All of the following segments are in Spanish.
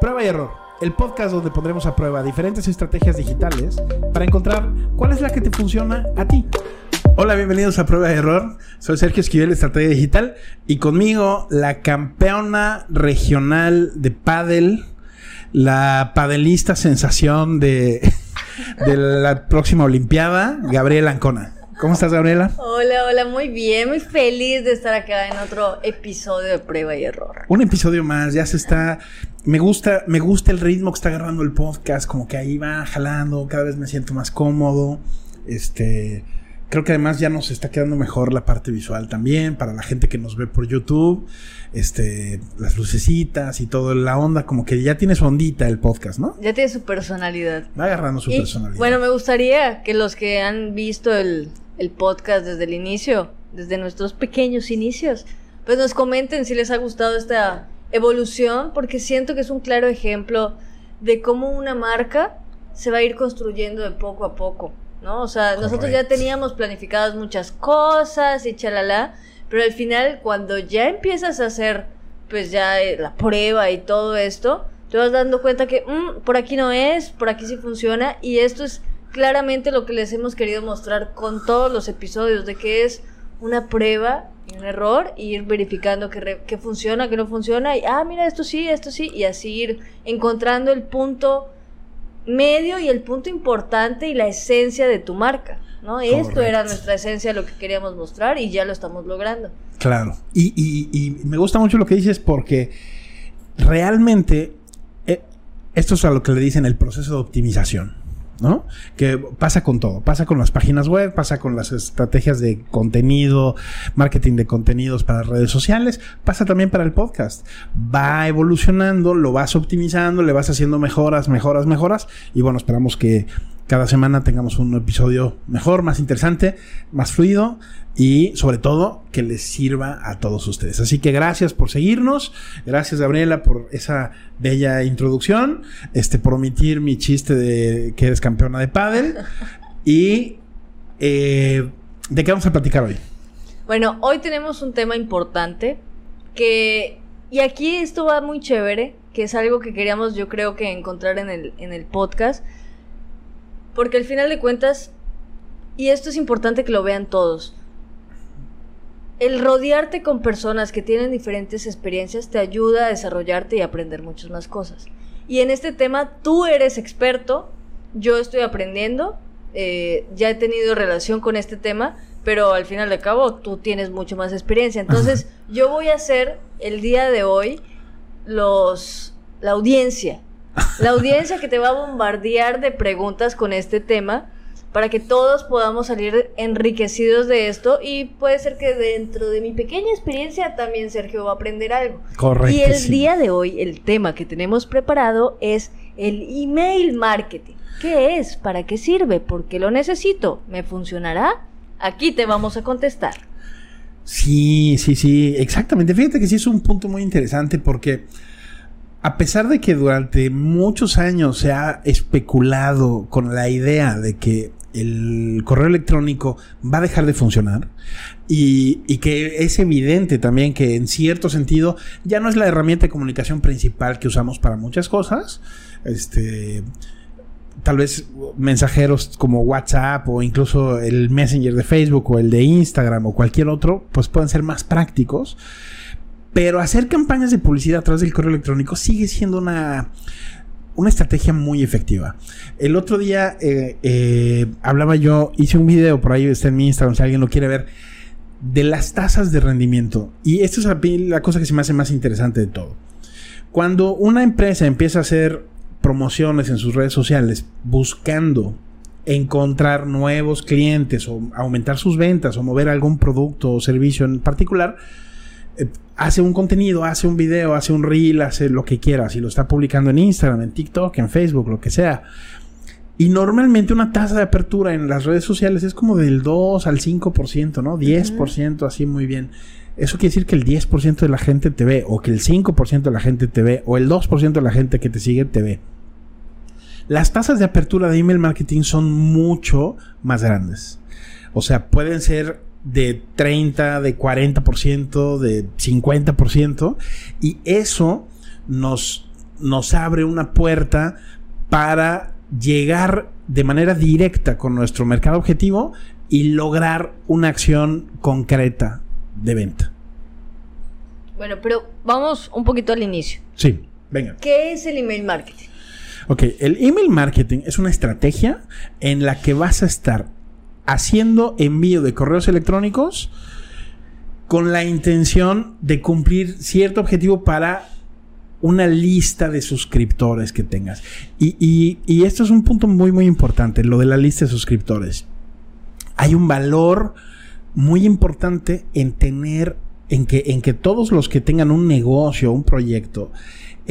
Prueba y error. El podcast donde pondremos a prueba diferentes estrategias digitales para encontrar cuál es la que te funciona a ti. Hola, bienvenidos a Prueba y Error. Soy Sergio Esquivel, Estrategia Digital, y conmigo la campeona regional de pádel, la padelista sensación de, de la próxima Olimpiada, Gabriela Ancona. ¿Cómo estás, Gabriela? Hola, hola, muy bien, muy feliz de estar acá en otro episodio de Prueba y Error. Un episodio más, ya se está. Me gusta, me gusta el ritmo que está agarrando el podcast, como que ahí va jalando, cada vez me siento más cómodo. Este. Creo que además ya nos está quedando mejor la parte visual también, para la gente que nos ve por YouTube, este, las lucecitas y toda la onda, como que ya tiene su ondita el podcast, ¿no? Ya tiene su personalidad. Va agarrando su Y, personalidad. Bueno, me gustaría que los que han visto el, el podcast desde el inicio, desde nuestros pequeños inicios, pues nos comenten si les ha gustado esta evolución, porque siento que es un claro ejemplo de cómo una marca se va a ir construyendo de poco a poco, ¿no? O sea, nosotros ya teníamos planificadas muchas cosas y chalala, pero al final cuando ya empiezas a hacer pues ya eh, la prueba y todo esto, te vas dando cuenta que "Mm, por aquí no es, por aquí sí funciona y esto es claramente lo que les hemos querido mostrar con todos los episodios, de que es una prueba y un error, y ir verificando que, re- que funciona, que no funciona, y ah, mira, esto sí, esto sí, y así ir encontrando el punto medio y el punto importante y la esencia de tu marca. ¿no? Esto era nuestra esencia, lo que queríamos mostrar y ya lo estamos logrando. Claro. Y, y- y me gusta mucho lo que dices porque realmente eh, esto es a lo que le dicen el proceso de optimización. ¿No? Que pasa con todo, pasa con las páginas web, pasa con las estrategias de contenido, marketing de contenidos para redes sociales, pasa también para el podcast. Va evolucionando, lo vas optimizando, le vas haciendo mejoras, mejoras, mejoras, y bueno, esperamos que cada semana tengamos un episodio mejor, más interesante, más fluido y sobre todo que les sirva a todos ustedes. Así que gracias por seguirnos, gracias Gabriela por esa bella introducción, este por omitir mi chiste de que eres campeona de pádel y eh, de qué vamos a platicar hoy. Bueno, hoy tenemos un tema importante que, y aquí esto va muy chévere, que es algo que queríamos yo creo que encontrar en el, en el podcast, porque al final de cuentas, y esto es importante que lo vean todos, el rodearte con personas que tienen diferentes experiencias te ayuda a desarrollarte y aprender muchas más cosas. Y en este tema tú eres experto, yo estoy aprendiendo, eh, ya he tenido relación con este tema, pero al final de cabo tú tienes mucho más experiencia. Entonces yo voy a hacer el día de hoy los la audiencia, la audiencia que te va a bombardear de preguntas con este tema para que todos podamos salir enriquecidos de esto y puede ser que dentro de mi pequeña experiencia también Sergio va a aprender algo. Correcto. Y el sí. día de hoy, el tema que tenemos preparado es el email marketing. ¿Qué es? ¿Para qué sirve? ¿Por qué lo necesito? ¿Me funcionará? Aquí te vamos a contestar. Sí, sí, sí, exactamente. Fíjate que sí es un punto muy interesante porque a pesar de que durante muchos años se ha especulado con la idea de que el correo electrónico va a dejar de funcionar y, que es evidente también que en cierto sentido ya no es la herramienta de comunicación principal que usamos para muchas cosas, este tal vez mensajeros como WhatsApp o incluso el Messenger de Facebook o el de Instagram o cualquier otro, pues pueden ser más prácticos. Pero hacer campañas de publicidad a través del correo electrónico sigue siendo una, una estrategia muy efectiva. El otro día eh, eh, hablaba yo, hice un video, por ahí está en mi Instagram, si alguien lo quiere ver, de las tasas de rendimiento. Y esto es la cosa que se me hace más interesante de todo. Cuando una empresa empieza a hacer promociones en sus redes sociales buscando encontrar nuevos clientes o aumentar sus ventas o mover algún producto o servicio en particular, hace un contenido, hace un video, hace un reel, hace lo que quiera, si lo está publicando en Instagram, en TikTok, en Facebook, lo que sea. Y normalmente una tasa de apertura en las redes sociales es como del 2 al 5%, ¿no? 10%, así muy bien. Eso quiere decir que el 10% de la gente te ve, o que el 5% de la gente te ve, o el 2% de la gente que te sigue te ve. Las tasas de apertura de email marketing son mucho más grandes. O sea, pueden ser de 30, de 40%, de 50%. Y eso nos, nos abre una puerta para llegar de manera directa con nuestro mercado objetivo y lograr una acción concreta de venta. Bueno, pero vamos un poquito al inicio. Sí, venga. ¿Qué es el email marketing? Ok, el email marketing es una estrategia en la que vas a estar haciendo envío de correos electrónicos con la intención de cumplir cierto objetivo para una lista de suscriptores que tengas. Y, y, esto es un punto muy, muy importante, lo de la lista de suscriptores. Hay un valor muy importante en tener, en que, en que todos los que tengan un negocio, un proyecto,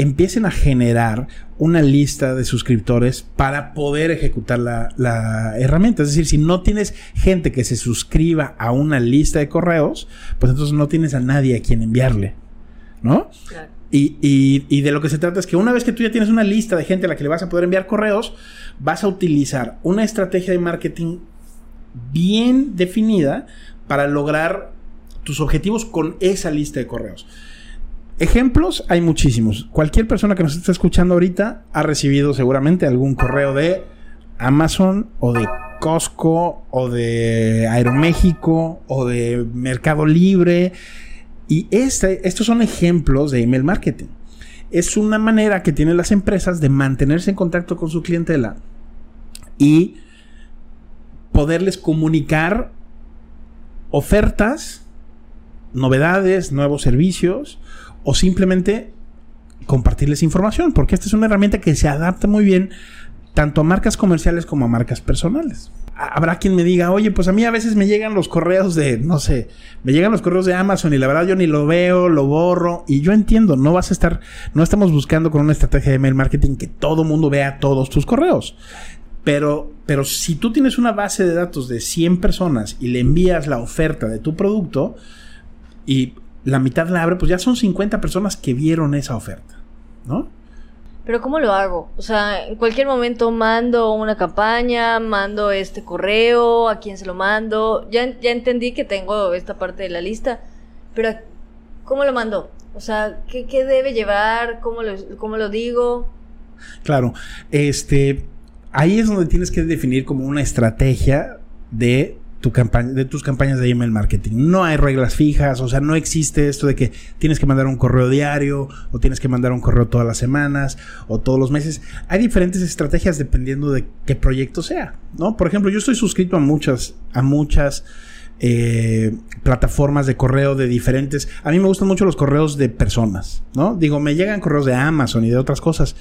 empiecen a generar una lista de suscriptores para poder ejecutar la, la, herramienta. Es decir, si no tienes gente que se suscriba a una lista de correos, pues entonces no tienes a nadie a quien enviarle. ¿No? Claro. Y, de lo que se trata es que una vez que tú ya tienes una lista de gente a la que le vas a poder enviar correos, vas a utilizar una estrategia de marketing bien definida para lograr tus objetivos con esa lista de correos. Ejemplos hay muchísimos. Cualquier persona que nos esté escuchando ahorita ha recibido seguramente algún correo de Amazon o de Costco o de Aeroméxico o de Mercado Libre y este, estos son ejemplos de email marketing. Es una manera que tienen las empresas de mantenerse en contacto con su clientela y poderles comunicar ofertas, novedades, nuevos servicios o simplemente compartirles información, porque esta es una herramienta que se adapta muy bien tanto a marcas comerciales como a marcas personales habrá quien me diga, oye, pues a mí a veces me llegan los correos de, no sé, me llegan los correos de Amazon y la verdad yo ni lo veo, lo borro. Y yo entiendo, no vas a estar, no estamos buscando con una estrategia de mail marketing que todo mundo vea todos tus correos. Pero, pero si tú tienes una base de datos de 100 personas y le envías la oferta de tu producto y la mitad la abre, pues ya son 50 personas que vieron esa oferta, ¿no? Pero ¿cómo lo hago? O sea, en cualquier momento mando una campaña, mando este correo, a quién se lo mando. Ya, ya entendí que tengo esta parte de la lista, pero ¿cómo lo mando? O sea, ¿qué, qué debe llevar? ¿Cómo lo, ¿Cómo lo digo? Claro, este, ahí es donde tienes que definir como una estrategia de tu campaña, de tus campañas de email marketing. No hay reglas fijas, o sea, no existe esto de que tienes que mandar un correo diario o tienes que mandar un correo todas las semanas o todos los meses. Hay diferentes estrategias dependiendo de qué proyecto sea, ¿no? Por ejemplo, yo estoy suscrito a muchas, a muchas eh, plataformas de correo de diferentes. A mí me gustan mucho los correos de personas, ¿no? Digo, me llegan correos de Amazon y de otras cosas,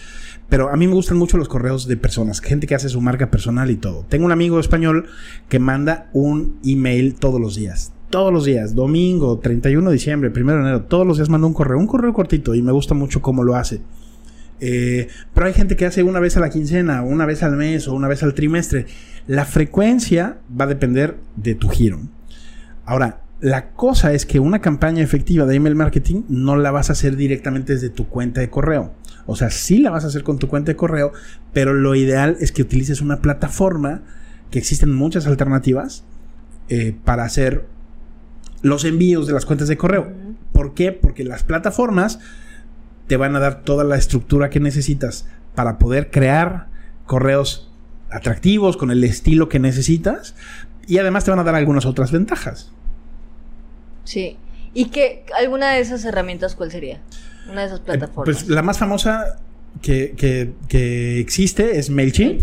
pero a mí me gustan mucho los correos de personas, gente que hace su marca personal y todo. Tengo un amigo español que manda un email todos los días. Todos los días, domingo, 31 de diciembre, 1 de enero, todos los días manda un correo, un correo cortito y me gusta mucho cómo lo hace. Eh, pero hay gente que hace una vez a la quincena, una vez al mes o una vez al trimestre. La frecuencia va a depender de tu giro. Ahora, la cosa es que una campaña efectiva de email marketing no la vas a hacer directamente desde tu cuenta de correo. O sea, sí la vas a hacer con tu cuenta de correo, pero lo ideal es que utilices una plataforma, que existen muchas alternativas, eh, para hacer los envíos de las cuentas de correo. ¿Por qué? Porque las plataformas te van a dar toda la estructura que necesitas para poder crear correos atractivos con el estilo que necesitas y además te van a dar algunas otras ventajas. Sí. ¿Y qué, alguna de esas herramientas cuál sería? Una de esas eh, plataformas. pues la más famosa que, que, existe es MailChimp.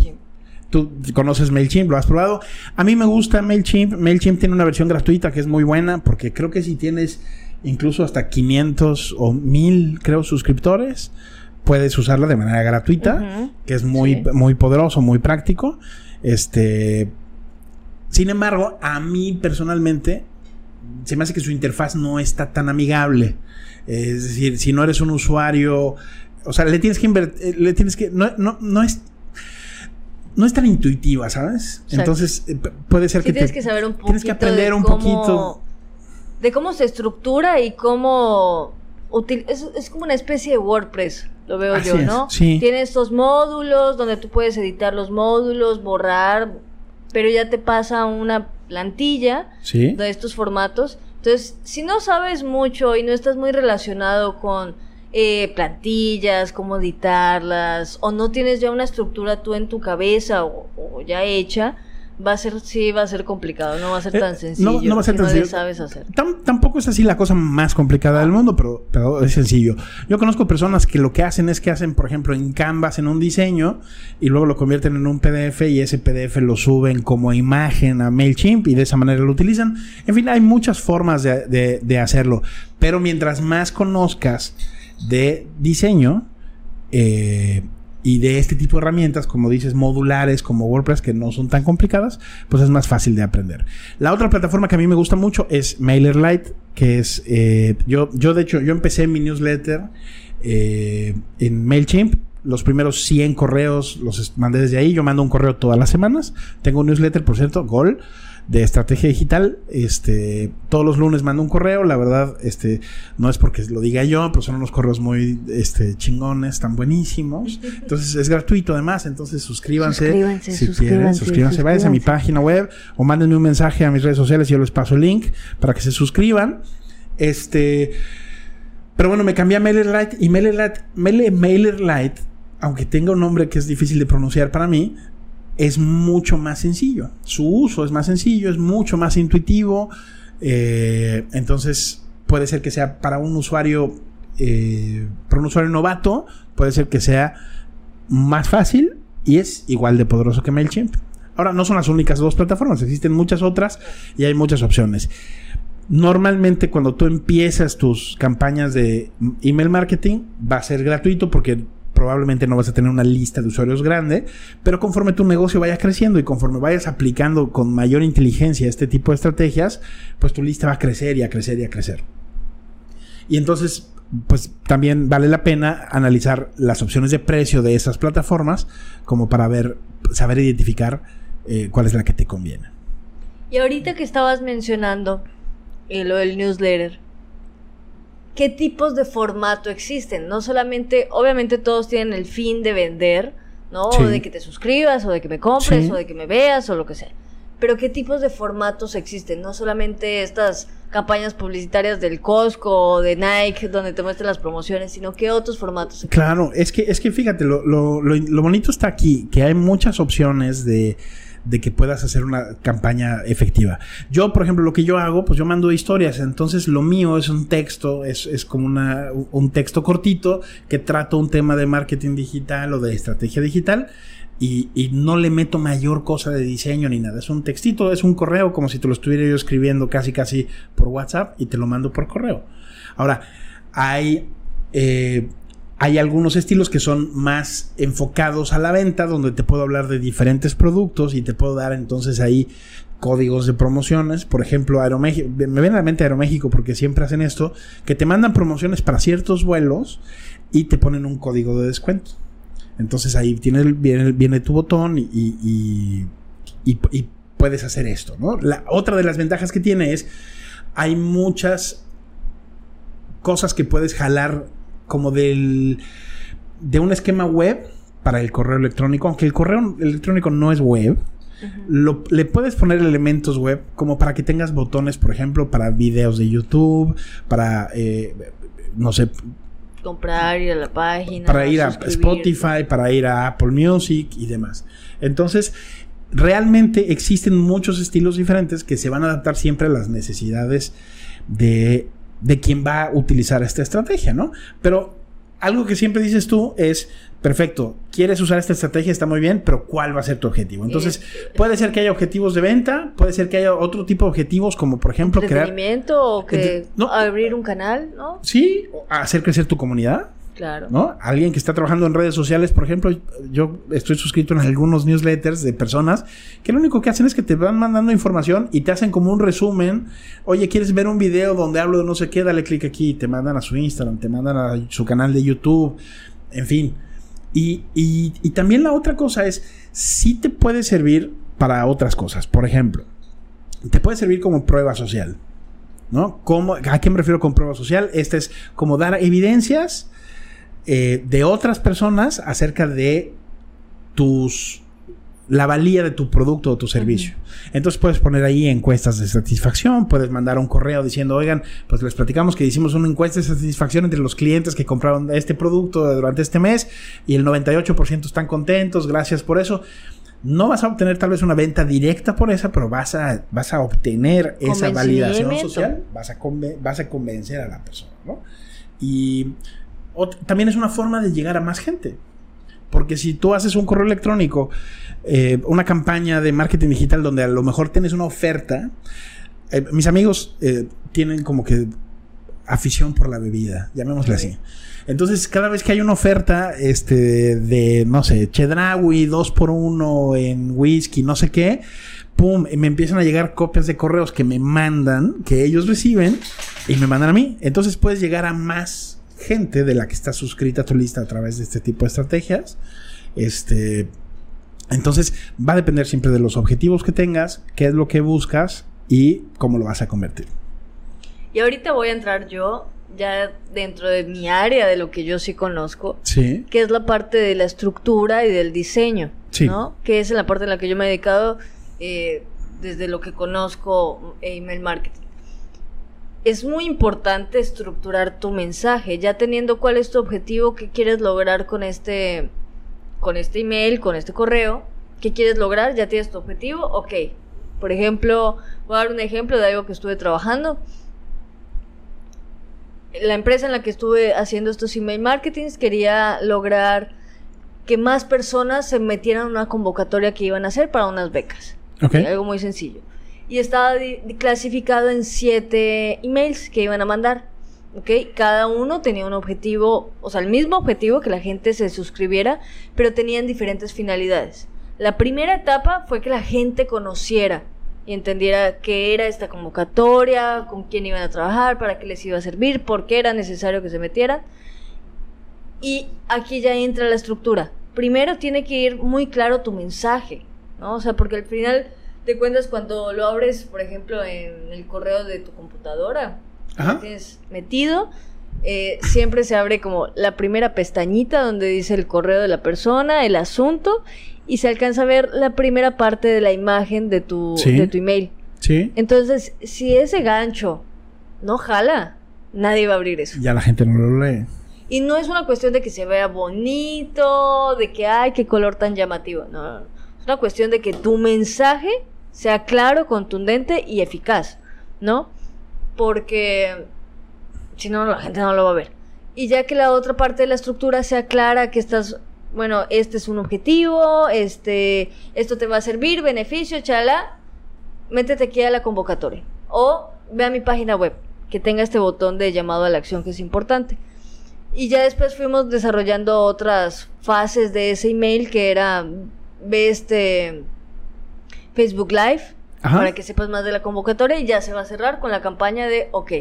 Tú conoces MailChimp, lo has probado. A mí me gusta MailChimp. MailChimp tiene una versión gratuita que es muy buena porque creo que si tienes incluso hasta 500 o 1000, creo, suscriptores, puedes usarla de manera gratuita, que es muy, muy poderoso, muy práctico. Este. Sin embargo, a mí personalmente se me hace que su interfaz no está tan amigable. Es decir, si no eres un usuario, o sea, le tienes que invertir, eh, le tienes que, no, no, no es no es tan intuitiva, ¿sabes? Entonces eh, puede ser que tienes que saber un poquito tienes que aprender un poquito de cómo se estructura y cómo es, es, como una especie de WordPress, lo veo yo, ¿no? Sí. Tiene estos módulos donde tú puedes editar los módulos, borrar, pero ya te pasa una plantilla de estos formatos. Entonces, si no sabes mucho y no estás muy relacionado con eh, plantillas, cómo editarlas, o no tienes ya una estructura tú en tu cabeza o, o ya hecha, va a ser, sí, va a ser complicado, no va a ser Eh, tan sencillo. no- no va a ser tan sencillo. sabes hacer. Tam- tampoco es así la cosa más complicada del mundo, pero, pero es sencillo. Yo conozco personas que lo que hacen es que hacen, por ejemplo, en Canvas en un diseño y luego lo convierten en un PDF y ese PDF lo suben como imagen a MailChimp y de esa manera lo utilizan. En fin, hay muchas formas de, de- de hacerlo, pero mientras más conozcas de diseño, eh, y de este tipo de herramientas, como dices, modulares, como WordPress, que no son tan complicadas, pues es más fácil de aprender. La otra plataforma que a mí me gusta mucho es MailerLite, que es, eh, yo, yo de hecho, yo empecé mi newsletter eh, en MailChimp. Los primeros 100 correos los mandé desde ahí. Yo mando un correo todas las semanas. Tengo un newsletter, por cierto, Gol, de estrategia digital. Este, todos los lunes mando un correo. La verdad, este, no es porque lo diga yo, pero son unos correos muy este, chingones, tan buenísimos. Entonces es gratuito además. Entonces suscríbanse. Suscríbanse, si suscríbanse, quieren, suscríbanse. Váyanse a mi suscríbanse. página web o mándenme un mensaje a mis redes sociales y yo les paso el link para que se suscriban. Este. Pero bueno, me cambié a MailerLite y MailerLite, Mail- MailerLite, aunque tenga un nombre que es difícil de pronunciar para mí, es mucho más sencillo. Su uso es más sencillo, es mucho más intuitivo. eh, entonces, puede ser que sea para un usuario, eh, para un usuario novato, puede ser que sea más fácil y es igual de poderoso que MailChimp. Ahora, no son las únicas dos plataformas, existen muchas otras y hay muchas opciones. Normalmente cuando tú empiezas tus campañas de email marketing va a ser gratuito porque probablemente no vas a tener una lista de usuarios grande, pero conforme tu negocio vaya creciendo y conforme vayas aplicando con mayor inteligencia este tipo de estrategias, pues tu lista va a crecer y a crecer y a crecer. Y entonces, pues también vale la pena analizar las opciones de precio de esas plataformas como para ver, saber identificar eh, cuál es la que te conviene. Y ahorita que estabas mencionando eh, lo del newsletter, ¿qué tipos de formato existen? No solamente, obviamente todos tienen el fin de vender, ¿no? Sí. O de que te suscribas, o de que me compres, Sí. o de que me veas, o lo que sea. Pero ¿qué tipos de formatos existen? No solamente estas campañas publicitarias del Costco o de Nike donde te muestran las promociones, sino qué otros formatos existen. Claro, es que, es que fíjate, lo, lo, lo, lo bonito está aquí, que hay muchas opciones de, de que puedas hacer una campaña efectiva. Yo, por ejemplo, lo que yo hago, pues yo mando historias, entonces lo mío es un texto, es, es como una, un texto cortito que trata un tema de marketing digital o de estrategia digital. Y, y no le meto mayor cosa de diseño ni nada. Es un textito, es un correo, como si te lo estuviera yo escribiendo casi casi por WhatsApp y te lo mando por correo. Ahora, hay eh, hay algunos estilos que son más enfocados a la venta, donde te puedo hablar de diferentes productos y te puedo dar entonces ahí códigos de promociones. Por ejemplo, Aeroméxico, me viene a la mente Aeroméxico porque siempre hacen esto, que te mandan promociones para ciertos vuelos y te ponen un código de descuento. Entonces ahí tiene, el- viene, viene tu botón y, y- y- y puedes hacer esto. ¿no? La otra de las ventajas que tiene es, hay muchas cosas que puedes jalar como del de un esquema web para el correo electrónico, aunque el correo electrónico no es web, lo- le puedes poner elementos web como para que tengas botones, por ejemplo, para videos de YouTube, para, eh, no sé, Comprar, ir a la página. para ir a. Spotify, para ir a Apple Music y demás. Entonces, realmente existen muchos estilos diferentes que se van a adaptar siempre a las necesidades de, de quien va a utilizar esta estrategia, ¿no? Pero algo que siempre dices tú es, perfecto, quieres usar esta estrategia, está muy bien, pero ¿cuál va a ser tu objetivo? Entonces, puede ser que haya objetivos de venta, puede ser que haya otro tipo de objetivos, como por ejemplo crear... o que no. abrir un canal, ¿no? Sí, hacer crecer tu comunidad. Claro. ¿no? Alguien que está trabajando en redes sociales, por ejemplo, yo estoy suscrito en algunos newsletters de personas que lo único que hacen es que te van mandando información y te hacen como un resumen. Oye, ¿quieres ver un video donde hablo de no sé qué? Dale clic aquí, te mandan a su Instagram, te mandan a su canal de YouTube, en fin. Y, y- y también la otra cosa es, sí te puede servir para otras cosas. Por ejemplo, te puede servir como prueba social. ¿No? ¿Cómo, ¿A qué me refiero con prueba social? Este es como dar evidencias eh, de otras personas acerca de tus la valía de tu producto o tu servicio. Entonces puedes poner ahí encuestas de satisfacción, puedes mandar un correo diciendo, oigan, pues les platicamos que hicimos una encuesta de satisfacción entre los clientes que compraron este producto durante este mes y el 98% están contentos, gracias por eso. No vas a obtener tal vez una venta directa por esa, pero vas a, vas a obtener esa validación social, vas a, vas a convencer a la persona, ¿no? Y también es una forma de llegar a más gente. Porque si tú haces un correo electrónico, eh, una campaña de marketing digital donde a lo mejor tienes una oferta, eh, mis amigos eh, tienen como que afición por la bebida, llamémosle así. Entonces, cada vez que hay una oferta este, de, no sé, Chedraui, dos por uno en whisky, no sé qué, pum, me empiezan a llegar copias de correos que me mandan, que ellos reciben y me mandan a mí. Entonces puedes llegar a más gente de la que está suscrita a tu lista a través de este tipo de estrategias. Este, entonces va a depender siempre de los objetivos que tengas, qué es lo que buscas y cómo lo vas a convertir. Y ahorita voy a entrar yo ya dentro de mi área de lo que yo sí conozco, sí. que es la parte de la estructura y del diseño, ¿no? Que es la parte en la que yo me he dedicado eh, desde lo que conozco email marketing es muy importante estructurar tu mensaje, ya teniendo cuál es tu objetivo, qué quieres lograr con este, con este email, con este correo, qué quieres lograr, ya tienes tu objetivo, ok. Por ejemplo, voy a dar un ejemplo de algo que estuve trabajando. La empresa en la que estuve haciendo estos email marketings quería lograr que más personas se metieran en una convocatoria que iban a hacer para unas becas. Algo muy sencillo y estaba clasificado en siete emails que iban a mandar. ¿ok? Cada uno tenía un objetivo, o sea, el mismo objetivo que la gente se suscribiera, pero tenían diferentes finalidades. La primera etapa fue que la gente conociera y entendiera qué era esta convocatoria, con quién iban a trabajar, para qué les iba a servir, por qué era necesario que se metieran. Y aquí ya entra la estructura. Primero tiene que ir muy claro tu mensaje, ¿no? O sea, porque al final te cuentas cuando lo abres, por ejemplo, en el correo de tu computadora, tienes metido, eh, siempre se abre como la primera pestañita donde dice el correo de la persona, el asunto, y se alcanza a ver la primera parte de la imagen de tu, de tu email. Sí. Entonces, si ese gancho no jala, nadie va a abrir eso. Ya la gente no lo lee. Y no es una cuestión de que se vea bonito, de que, ay, qué color tan llamativo. No, es una cuestión de que tu mensaje sea claro, contundente y eficaz, ¿no? Porque si no, la gente no lo va a ver. Y ya que la otra parte de la estructura sea clara, que estás, bueno, este es un objetivo, este, esto te va a servir, beneficio, chala, métete aquí a la convocatoria. O ve a mi página web, que tenga este botón de llamado a la acción que es importante. Y ya después fuimos desarrollando otras fases de ese email que era, ve este Facebook Live para que sepas más de la convocatoria y ya se va a cerrar con la campaña de, ok,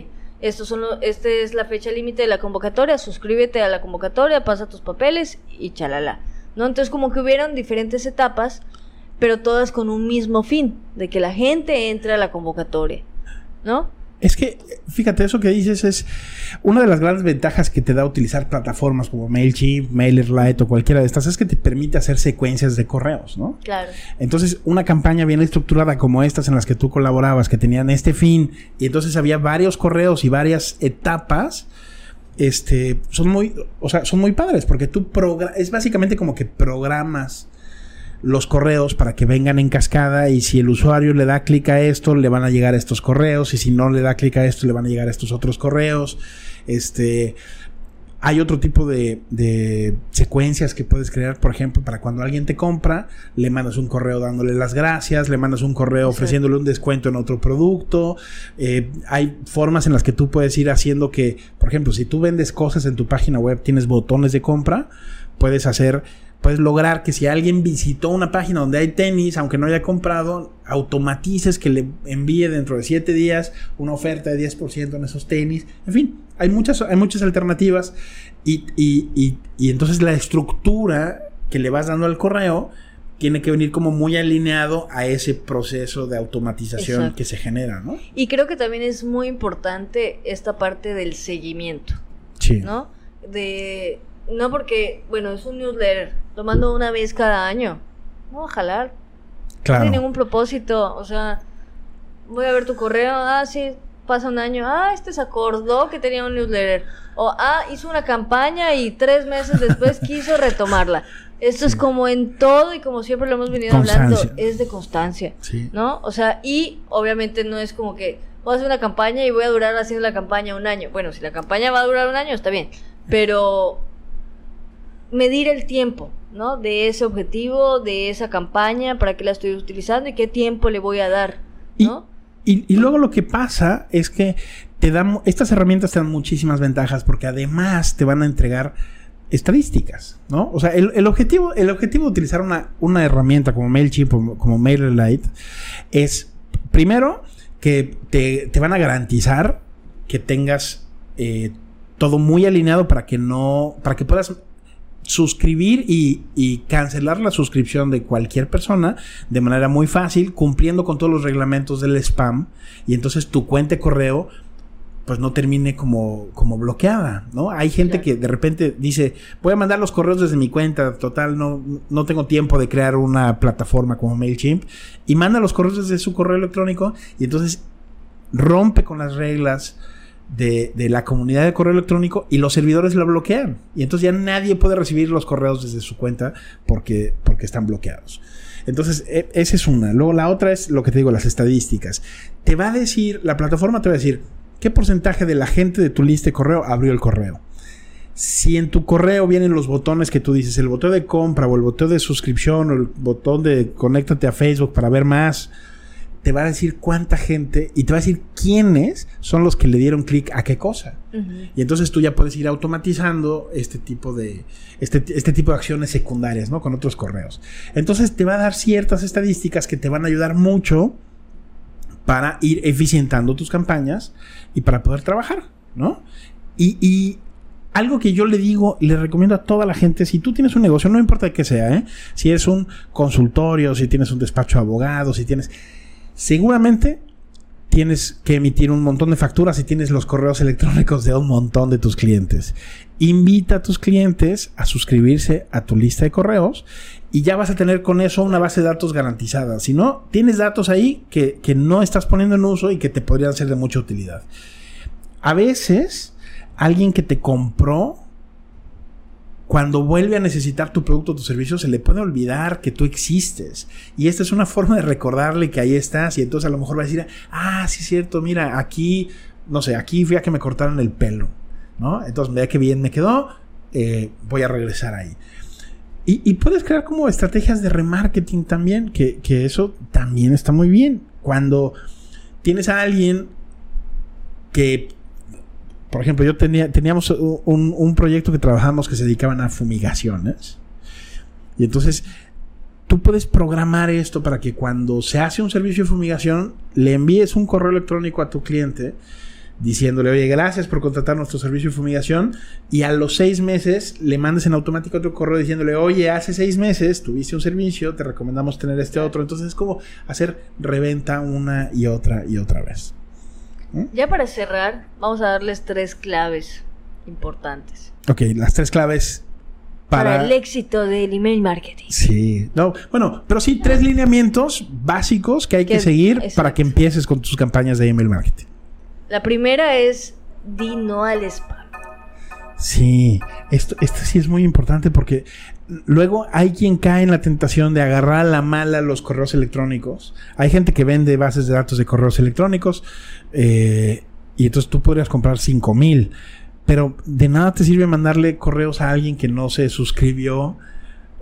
estos son esta es la fecha límite de la convocatoria, suscríbete a la convocatoria, pasa tus papeles y chalala. ¿No? Entonces como que hubieron diferentes etapas, pero todas con un mismo fin, de que la gente entre a la convocatoria, ¿no? Es que, fíjate, eso que dices es una de las grandes ventajas que te da utilizar plataformas como MailChimp, MailerLite o cualquiera de estas, es que te permite hacer secuencias de correos, ¿no? Claro. Entonces, una campaña bien estructurada como estas en las que tú colaborabas, que tenían este fin, y entonces había varios correos y varias etapas, este, son muy, o sea, son muy padres, porque tú es básicamente como que programas los correos para que vengan en cascada y si el usuario le da clic a esto, le van a llegar estos correos y si no le da clic a esto, le van a llegar estos otros correos. Este, hay otro tipo de, de, secuencias que puedes crear, por ejemplo, para cuando alguien te compra, le mandas un correo dándole las gracias, le mandas un correo ofreciéndole un descuento en otro producto. Eh, hay formas en las que tú puedes ir haciendo que, por ejemplo, si tú vendes cosas en tu página web, tienes botones de compra, puedes hacer puedes lograr que si alguien visitó una página donde hay tenis, aunque no haya comprado, automatices que le envíe dentro de 7 días una oferta de 10% en esos tenis. En fin, hay muchas, hay muchas alternativas y, y, entonces la estructura que le vas dando al correo tiene que venir como muy alineado a ese proceso de automatización que se genera, ¿no? Y creo que también es muy importante esta parte del seguimiento. Sí. ¿No? De no porque, bueno, es un newsletter, lo mando una vez cada año. No va a jalar. Claro. No tiene ningún propósito. O sea, voy a ver tu correo. Ah, sí, pasa un año. Ah, este se acordó que tenía un newsletter. O, ah, hizo una campaña y tres meses después quiso retomarla. Esto es como en todo y como siempre lo hemos venido hablando, es de constancia. Sí. ¿No? O sea, y obviamente no es como que voy a hacer una campaña y voy a durar haciendo la campaña un año. Bueno, si la campaña va a durar un año, está bien. Pero medir el tiempo, ¿no? De ese objetivo, de esa campaña, para qué la estoy utilizando y qué tiempo le voy a dar, Y- ¿no? Y, y luego lo que pasa es que te dan, estas herramientas te dan muchísimas ventajas porque además te van a entregar estadísticas, ¿no? O sea, el, el objetivo, el objetivo de utilizar una, una herramienta como MailChimp o como MailerLite es, primero, que te, te van a garantizar que tengas eh, todo muy alineado para que no, para que puedas suscribir y, y cancelar la suscripción de cualquier persona de manera muy fácil, cumpliendo con todos los reglamentos del spam. Y entonces tu cuenta de correo pues no termine como, como bloqueada, ¿no? Hay gente Claro. que de repente dice, voy a mandar los correos desde mi cuenta, total, no, no tengo tiempo de crear una plataforma como MailChimp, y manda los correos desde su correo electrónico, y entonces rompe con las reglas de, de la comunidad de correo electrónico y los servidores lo bloquean. Y entonces ya nadie puede recibir los correos desde su cuenta porque, porque están bloqueados. Entonces, e- esa es una. Luego la otra es lo que te digo, las estadísticas. Te va a decir, la plataforma te va a decir, ¿qué porcentaje de la gente de tu lista de correo abrió el correo? Si en tu correo vienen los botones que tú dices, el botón de compra o el botón de suscripción o el botón de conéctate a Facebook para ver más, te va a decir cuánta gente y te va a decir quiénes son los que le dieron clic a qué cosa. Y entonces tú ya puedes ir automatizando este tipo de este, este tipo de acciones secundarias, ¿no? Con otros correos. Entonces te va a dar ciertas estadísticas que te van a ayudar mucho para ir eficientando tus campañas y para poder trabajar, ¿no? Y, y algo que yo le digo, le recomiendo a toda la gente, si tú tienes un negocio, no importa qué sea, ¿eh? Si es un consultorio, si tienes un despacho de abogados, si tienes... Seguramente tienes que emitir un montón de facturas y tienes los correos electrónicos de un montón de tus clientes. Invita a tus clientes a suscribirse a tu lista de correos y ya vas a tener con eso una base de datos garantizada. Si no, tienes datos ahí que, que no estás poniendo en uso y que te podrían ser de mucha utilidad. A veces, alguien que te compró, cuando vuelve a necesitar tu producto o tu servicio, se le puede olvidar que tú existes. Y esta es una forma de recordarle que ahí estás. Y entonces a lo mejor va a decir, ah, sí es cierto, mira, aquí, no sé, aquí fui a que me cortaran el pelo. ¿No? Entonces, vea que bien me quedó, eh, voy a regresar ahí. Y, puedes crear como estrategias de remarketing también, que eso también está muy bien. Cuando tienes a alguien que, por ejemplo, yo tenía, teníamos un, un proyecto que trabajamos que se dedicaban a fumigaciones. Y entonces tú puedes programar esto para que cuando se hace un servicio de fumigación, le envíes un correo electrónico a tu cliente diciéndole, oye, gracias por contratar nuestro servicio de fumigación. Y a los seis meses le mandes en automático otro correo diciéndole, oye, hace seis meses tuviste un servicio, te recomendamos tener este otro. Entonces es como hacer reventa una y otra y otra vez. Ya para cerrar, vamos a darles tres claves importantes Ok, las tres claves para, para... el éxito del email marketing. Sí, no, bueno, pero sí, tres lineamientos básicos que hay que Que- seguir exacto. para que empieces con tus campañas de email marketing. La primera es di no al spam. Sí, esto, esto sí es muy importante porque luego hay quien cae en la tentación de agarrar a la mala los correos electrónicos. Hay gente que vende bases de datos de correos electrónicos eh, y entonces tú podrías comprar 5000, pero de nada te sirve mandarle correos a alguien que no se suscribió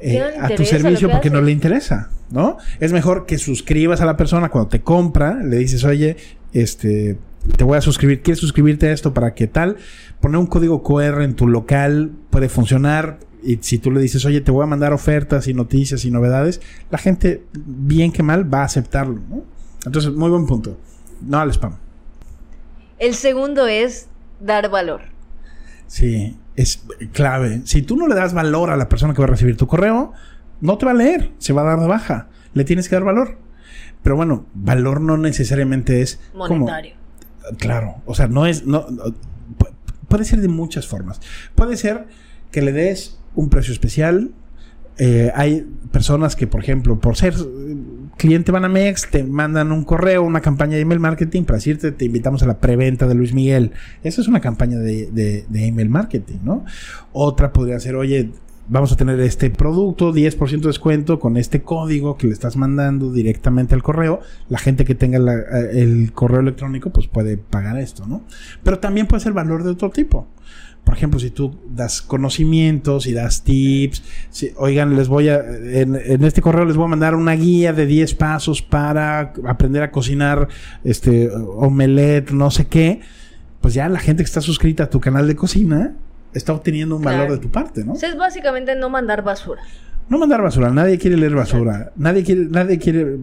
eh, no a tu servicio que porque no le interesa, ¿no? Es mejor que suscribas a la persona cuando te compra, le dices, oye, este, te voy a suscribir, ¿quieres suscribirte a esto para qué tal? Poner un código QR en tu local puede funcionar. Y si tú le dices, oye, te voy a mandar ofertas y noticias y novedades, la gente, bien que mal, va a aceptarlo. ¿no? Entonces, muy buen punto. No al spam. El segundo es dar valor. Sí, es clave. Si tú no le das valor a la persona que va a recibir tu correo, no te va a leer, se va a dar de baja. Le tienes que dar valor. Pero bueno, valor no necesariamente es como- Monetario. Claro, o sea, no es. No, no, pu- puede ser de muchas formas. Puede ser que le des un precio especial. Eh, hay personas que, por ejemplo, por ser eh, cliente Banamex, te mandan un correo, una campaña de email marketing para decirte, te invitamos a la preventa de Luis Miguel. Esa es una campaña de, de email marketing, ¿no? Otra podría ser, oye, vamos a tener este producto, 10% de descuento con este código que le estás mandando directamente al correo. La gente que tenga eh, el correo electrónico pues puede pagar esto, ¿no? Pero también puede ser valor de otro tipo. Por ejemplo, si tú das conocimientos y das tips, oigan, les voy a, en, este correo les voy a mandar una guía de 10 pasos para aprender a cocinar este omelette, no sé qué, pues ya la gente que está suscrita a tu canal de cocina está obteniendo un valor de tu parte, ¿no? es básicamente no mandar basura. No mandar basura, nadie quiere leer basura, nadie quiere, nadie quiere,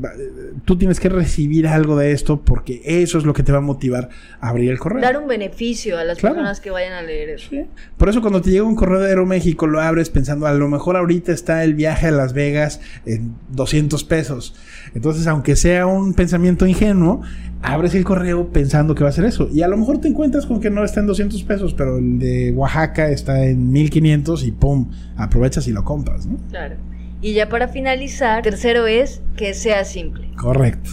tú tienes que recibir algo de esto porque eso es lo que te va a motivar a abrir el correo. Dar un beneficio a las personas que vayan a leer eso. Por eso cuando te llega un correo de Aeroméxico lo abres pensando a lo mejor ahorita está el viaje a Las Vegas en 200 pesos. Entonces, aunque sea un pensamiento ingenuo, abres el correo pensando que va a ser eso. Y a lo mejor te encuentras con que no está en 200 pesos, pero el de Oaxaca está en 1500 y pum, aprovechas y lo compras, ¿no? Claro. Y ya para finalizar, tercero es que sea simple. Correcto.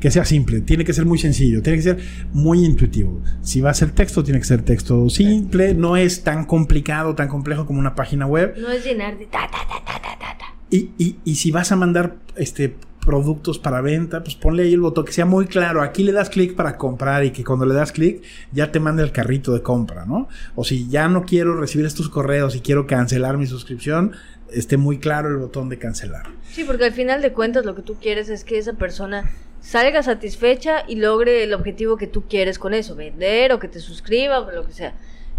Que sea simple, tiene que ser muy sencillo, tiene que ser muy intuitivo. Si va a ser texto, tiene que ser texto simple, no es tan complicado, tan complejo como una página web. No es llenar de ta, ta, ta, ta, ta, ta. Y, y, y si vas a mandar este productos para venta, pues ponle ahí el botón que sea muy claro. Aquí le das clic para comprar y que cuando le das clic ya te mande el carrito de compra, ¿no? O si ya no quiero recibir estos correos y quiero cancelar mi suscripción, esté muy claro el botón de cancelar. Sí, porque al final de cuentas lo que tú quieres es que esa persona salga satisfecha y logre el objetivo que tú quieres con eso, vender o que te suscriba o lo que sea.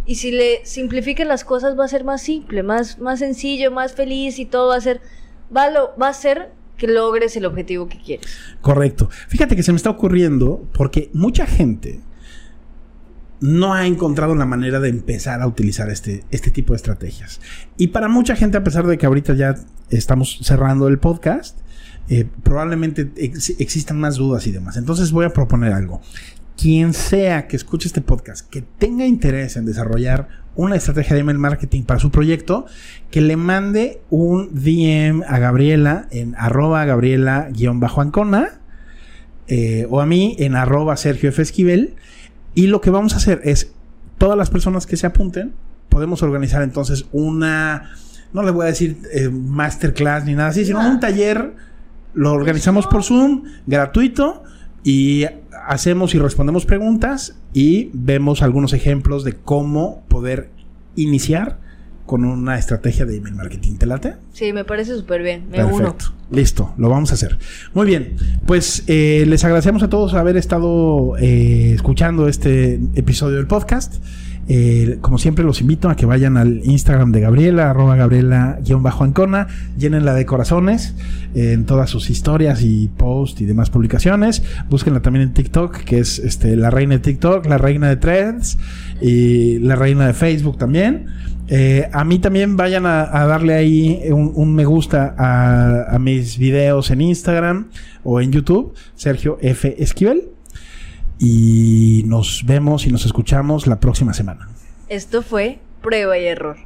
Y si le simplifiquen las cosas va a ser más simple, más, más sencillo, más feliz y todo va a ser, va va a ser que logres el objetivo que quieres. Correcto. Fíjate que se me está ocurriendo porque mucha gente no ha encontrado la manera de empezar a utilizar este, este tipo de estrategias. Y para mucha gente, a pesar de que ahorita ya estamos cerrando el podcast, eh, probablemente existan más dudas y demás. Entonces voy a proponer algo quien sea que escuche este podcast que tenga interés en desarrollar una estrategia de email marketing para su proyecto, que le mande un DM a Gabriela en arroba gabriela-ancona eh, o a mí en arroba Sergio F. Esquivel. Y lo que vamos a hacer es, todas las personas que se apunten, podemos organizar entonces una, no le voy a decir eh, masterclass ni nada así, sino un taller, lo organizamos por Zoom, gratuito y hacemos y respondemos preguntas y vemos algunos ejemplos de cómo poder iniciar con una estrategia de email marketing. ¿Te late? Sí, me parece súper bien. Me Perfecto. Listo, lo vamos a hacer. Muy bien, pues eh, les agradecemos a todos haber estado eh, escuchando este episodio del podcast. Eh, como siempre, los invito a que vayan al Instagram de Gabriela, arroba Gabriela-Ancona, llenenla de corazones en todas sus historias y posts y demás publicaciones. Búsquenla también en TikTok, que es este, la reina de TikTok, la reina de Threads y la reina de Facebook también. Eh, a mí también vayan a, darle ahí un, me gusta a, a, mis videos en Instagram o en YouTube, Sergio F. Esquivel. Y nos vemos y nos escuchamos la próxima semana. Esto fue Prueba y Error.